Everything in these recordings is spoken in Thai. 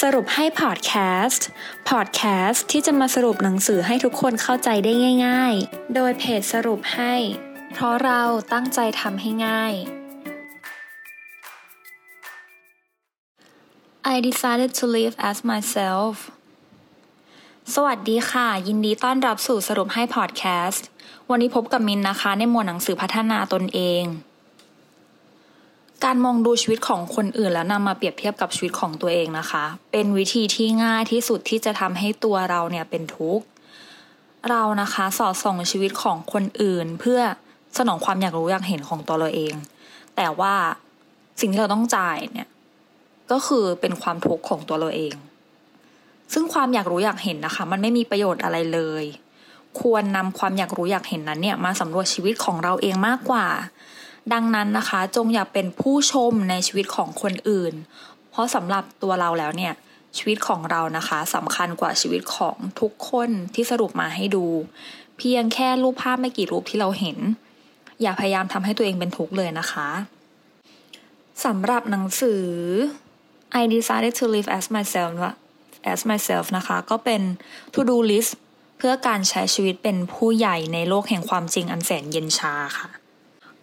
สรุปให้พอดแคสต์ พอดแคสต์ที่จะมาสรุปหนังสือให้ทุกคนเข้าใจได้ง่าย ๆ โดยเพจสรุปให้ เพราะเราตั้งใจทำให้ง่าย I decided to live as myself สวัสดีค่ะ ยินดีต้อนรับสู่สรุปให้พอดแคสต์ วันนี้พบกับมินนะคะในหมวดหนังสือพัฒนาตนเอง การมองดูชีวิตของคนอื่นแล้วนำมาเปรียบเทียบกับชีวิตของตัวเองนะคะ เป็นวิธีที่ง่ายที่สุดที่จะทำให้ตัวเราเนี่ยเป็นทุกข์เรานะคะสอดส่องชีวิตของคนอื่น เพื่อสนองความอยากรู้อยากเห็นของตัวเราเอง แต่ว่าสิ่งที่เราต้องจ่ายเนี่ยก็คือเป็นความทุกข์ของตัวเราเอง ซึ่งความอยากรู้อยากเห็นนะคะ มันไม่มีประโยชน์อะไรเลย ควรนำความอยากรู้อยากเห็นนั้นเนี่ยมาสำรวจชีวิตของเราเองมากกว่า ดังนั้นนะคะ จงอย่าเป็นผู้ชมในชีวิตของคนอื่น เพราะสำหรับตัวเราแล้วเนี่ยชีวิตของเรานะคะสำคัญกว่าชีวิตของทุกคนที่สรุปมาให้ดู เพียงแค่รูปภาพไม่กี่รูปที่เราเห็น อย่าพยายามทำให้ตัวเองเป็นทุกข์เลยนะคะสำหรับหนังสือ I decided to live as myself as myself นะคะ ก็เป็น to do list เพื่อการใช้ชีวิตเป็นผู้ใหญ่ในโลกแห่งความจริงอันแสนเย็นชาค่ะ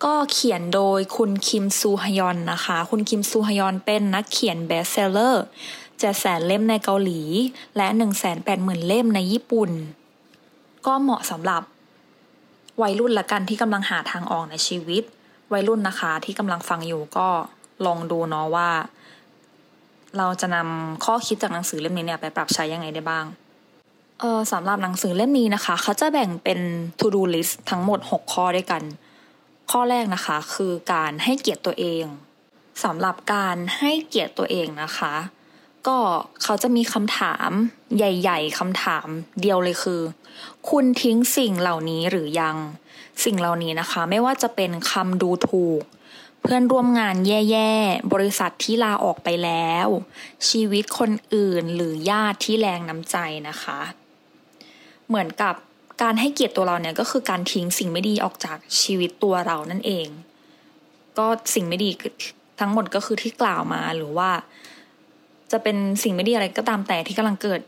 ก็เขียนโดยคุณคิมซูฮยอนนะคะ คุณคิมซูฮยอนเป็นนักเขียน bestseller เจ็ดแสนเล่มในเกาหลี และหนึ่งแสนแปดหมื่นเล่มในญี่ปุ่น ก็เหมาะสำหรับวัยรุ่นละกันที่กำลังหาทางออกในชีวิต วัยรุ่นนะคะที่กำลังฟังอยู่ก็ลองดูเนาะว่า เราจะนำข้อคิดจากหนังสือเล่มนี้เนี่ยไปปรับใช้ยังไงได้บ้างเออสำหรับหนังสือเล่มนี้นะคะ เขาจะแบ่งเป็น to do list ทั้งหมด 6 ข้อด้วยกัน ข้อแรกนะคะ คือการให้เกียรติตัวเองสำหรับการให้เกียรติตัวเองนะคะ ก็เขาจะมีคำถามใหญ่ ๆคำถามเดียวเลยคือ คุณทิ้งสิ่งเหล่านี้หรือยัง สิ่งเหล่านี้นะคะ ไม่ว่าจะเป็นคำดูถูก เพื่อนร่วมงานแย่ๆ บริษัทที่ลาออกไปแล้ว ชีวิตคนอื่นหรือญาติที่แรงน้ำใจนะคะ เหมือนกับ การให้เกียรติตัวเราเนี่ยก็คือการทิ้งสิ่งไม่ดีออกจากชีวิตตัวเรานั่นเอง ก็สิ่งไม่ดีทั้งหมดก็คือที่กล่าวมาหรือว่า จะเป็นสิ่งไม่ดีอะไรก็ตามแต่ที่กำลังเกิด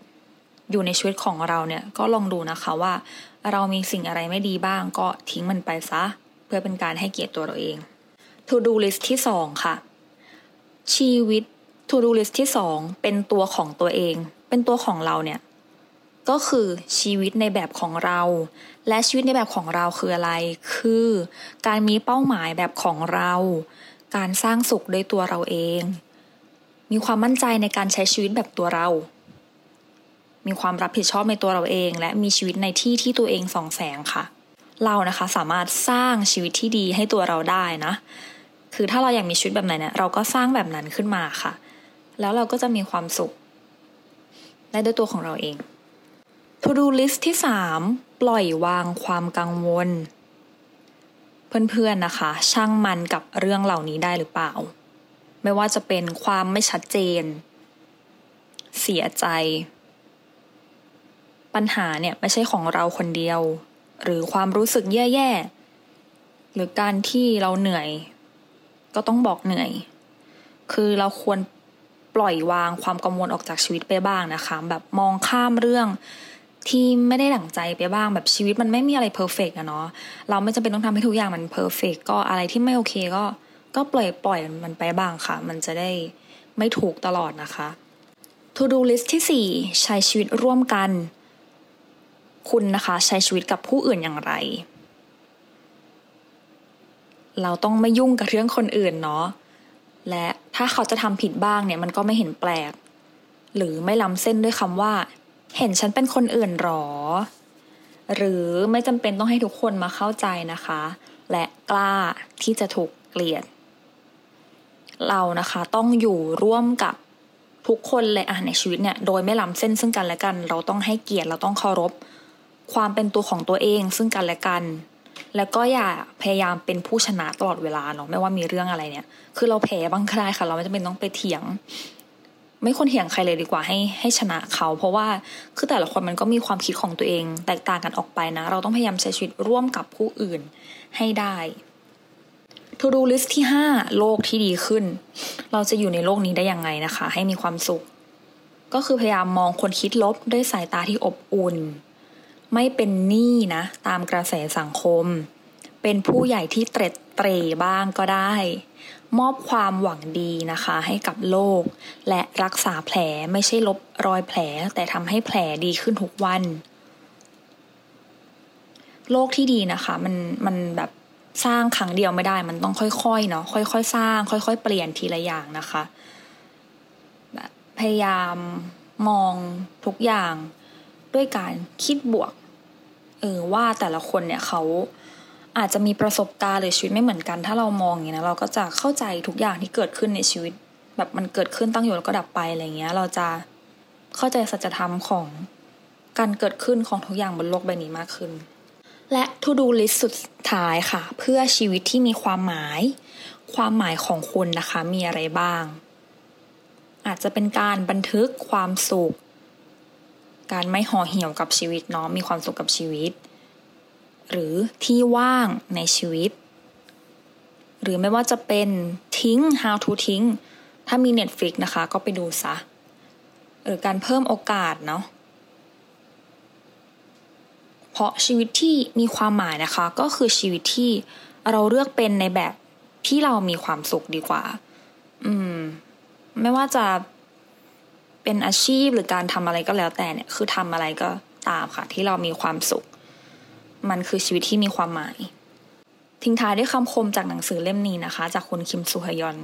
อยู่ในชีวิตของเราเนี่ยก็ลองดูนะคะว่า เรามีสิ่งอะไรไม่ดีบ้าง ก็ทิ้งมันไปซะ เพื่อเป็นการให้เกียรติตัวเราเอง to do list ที่สองค่ะ ชีวิต to do list ที่สองเป็นตัวของตัวเอง เป็นตัวของเราเนี่ย ก็คือชีวิตในแบบของเรา และชีวิตในแบบของเราคืออะไร คือ การมีเป้าหมายแบบของเรา การสร้างสุขด้วยตัวเราเอง มีความมั่นใจในการใช้ชีวิตแบบตัวเรา มีความรับผิดชอบในตัวเราเอง และมีชีวิตในที่ที่ตัวเองส่องแสงค่ะ เรานะคะสามารถสร้างชีวิตที่ดีให้ตัวเราได้นะ คือถ้าเราอยากมีชีวิตแบบไหนเนี่ยเราก็สร้างแบบนั้นขึ้นมาค่ะ แล้วเราก็จะมีความสุข ได้ด้วยตัวของเราเอง To do list ที่สามปล่อยวางความกังวล เพื่อนๆนะคะ ช่างมันกับเรื่องเหล่านี้ได้หรือเปล่า ไม่ว่าจะเป็นความไม่ชัดเจน เสียใจ ปัญหาเนี่ยไม่ใช่ของเราคนเดียว หรือความรู้สึกแย่ๆ หรือการที่เราเหนื่อย ก็ต้องบอกเหนื่อย คือเราควรปล่อยวางความกังวลออกจากชีวิตไปบ้างนะคะ แบบมองข้ามเรื่อง ที่ไม่ได้ดั่งใจไปบ้างแบบชีวิตมันไม่มีอะไร perfect อะเนาะเราไม่จำเป็นต้องทำให้ทุกอย่างมัน perfect ก็อะไรที่ไม่โอเคก็ก็ปล่อยปล่อยมันไปบ้างค่ะ มันจะได้ไม่ทุกข์ตลอดนะคะ To do list ที่ 4 ใช้ชีวิตร่วมกัน คุณนะคะใช้ชีวิตกับผู้อื่นอย่างไร เราต้องไม่ยุ่งกับเรื่องคนอื่นเนาะและถ้าเขาจะทำผิดบ้างเนี่ยมันก็ไม่เห็นแปลก หรือไม่ล้ำเส้นด้วยคำว่า เห็นฉันเป็นคนอื่นหรอ หรือไม่จำเป็นต้องให้ทุกคนมาเข้าใจนะคะ และกล้าที่จะถูกเกลียด เรานะคะต้องอยู่ร่วมกับทุกคนเลยอะในชีวิตเนี่ยโดยไม่ล้ำเส้นซึ่งกันและกัน เราต้องให้เกียรติเราต้องเคารพ ความเป็นตัวของตัวเองซึ่งกันและกัน แล้วก็อย่าพยายามเป็นผู้ชนะตลอดเวลาเนาะไม่ว่ามีเรื่องอะไรเนี่ย คือเราแพ้บ้างก็ได้ค่ะ เราไม่จำเป็นต้องไปเถียง ไม่ควรเถียงใครเลยดีกว่าให้ให้ชนะเขา เพราะว่าคือแต่ละคนมันก็มีความคิดของตัวเอง แตกต่างกันออกไปนะ เราต้องพยายามใช้ชีวิตร่วมกับผู้อื่นให้ได้ To do list ที่ 5 โลกที่ดีขึ้น เราจะอยู่ในโลกนี้ได้ยังไงนะคะ ให้มีความสุข ก็คือพยายามมองคนคิดลบด้วยสายตาที่อบอุ่น ไม่เป็นหนี้นะ ตามกระแสสังคม เป็นผู้ใหญ่ที่เตร็ดเตร่บ้างก็ได้ มอบความหวังดีนะคะให้กับโลก และรักษาแผลไม่ใช่ลบรอยแผล แต่ทำให้แผลดีขึ้นทุกวัน โลกที่ดีนะคะ มันมันแบบสร้างครั้งเดียวไม่ได้มันต้องค่อยๆเนาะค่อยๆ สร้าง ค่อย ๆ เปลี่ยนทีละอย่างนะคะพยายามมองทุกอย่างด้วยการคิดบวกเออว่าแต่ละคนเนี่ยเขา อาจจะมีประสบการณ์หรือชีวิตไม่เหมือนกัน ถ้าเรามองอย่างนี้นะเราก็จะเข้าใจทุกอย่างที่เกิดขึ้นในชีวิต แบบมันเกิดขึ้นตั้งอยู่แล้วก็ดับไปอะไรเงี้ย เราจะเข้าใจสัจธรรมของการเกิดขึ้นของทุกอย่างบนโลกใบนี้มากขึ้น และ to do list สุดท้ายค่ะ เพื่อชีวิตที่มีความหมาย ความหมายของคุณนะคะ มีอะไรบ้าง อาจจะเป็นการบันทึกความสุข การไม่ห่อเหี่ยวกับชีวิตเนาะมีความสุขกับชีวิต หรือที่ว่างในชีวิต หรือไม่ว่าจะเป็นทิ้ง how to ทิ้ง ถ้ามี Netflix นะคะ ก็ไปดูซะ หรือการเพิ่มโอกาสเนาะเพราะชีวิตที่มีความหมายนะคะ ก็คือชีวิตที่เราเลือกเป็นในแบบที่เรามีความสุขดีกว่า อืม ไม่ว่าจะเป็นอาชีพหรือการทำอะไรก็แล้วแต่เนี่ย คือทำอะไรก็ตามค่ะ ที่เรามีความสุข มันคือชีวิตที่มีความหมาย ทิ้งท้ายด้วยคำคมจากหนังสือเล่มนี้นะคะ จากคุณคิมซูฮยอน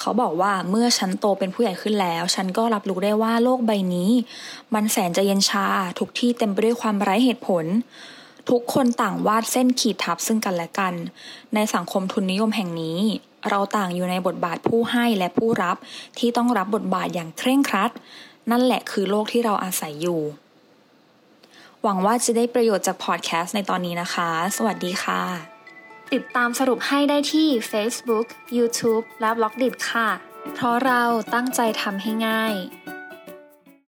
เขาบอกว่าเมื่อฉันโตเป็นผู้ใหญ่ขึ้นแล้ว ฉันก็รับรู้ได้ว่าโลกใบนี้ มันแสนจะเย็นชา ทุกที่เต็มไปด้วยความไร้เหตุผล ทุกคนต่างวาดเส้นขีดทับซึ่งกันและกัน ในสังคมทุนนิยมแห่งนี้ เราต่างอยู่ในบทบาทผู้ให้และผู้รับที่ต้องรับบทบาทอย่างเคร่งครัด นั่นแหละคือโลกที่เราอาศัยอยู่ หวังว่าจะได้ประโยชน์จากพอดแคสต์ในตอนนี้นะคะ สวัสดีค่ะ ติดตามสรุปให้ได้ที่ Facebook, YouTube และ b ล็อกดิค่ะ เพราะเราตั้งใจทำให้ง่าย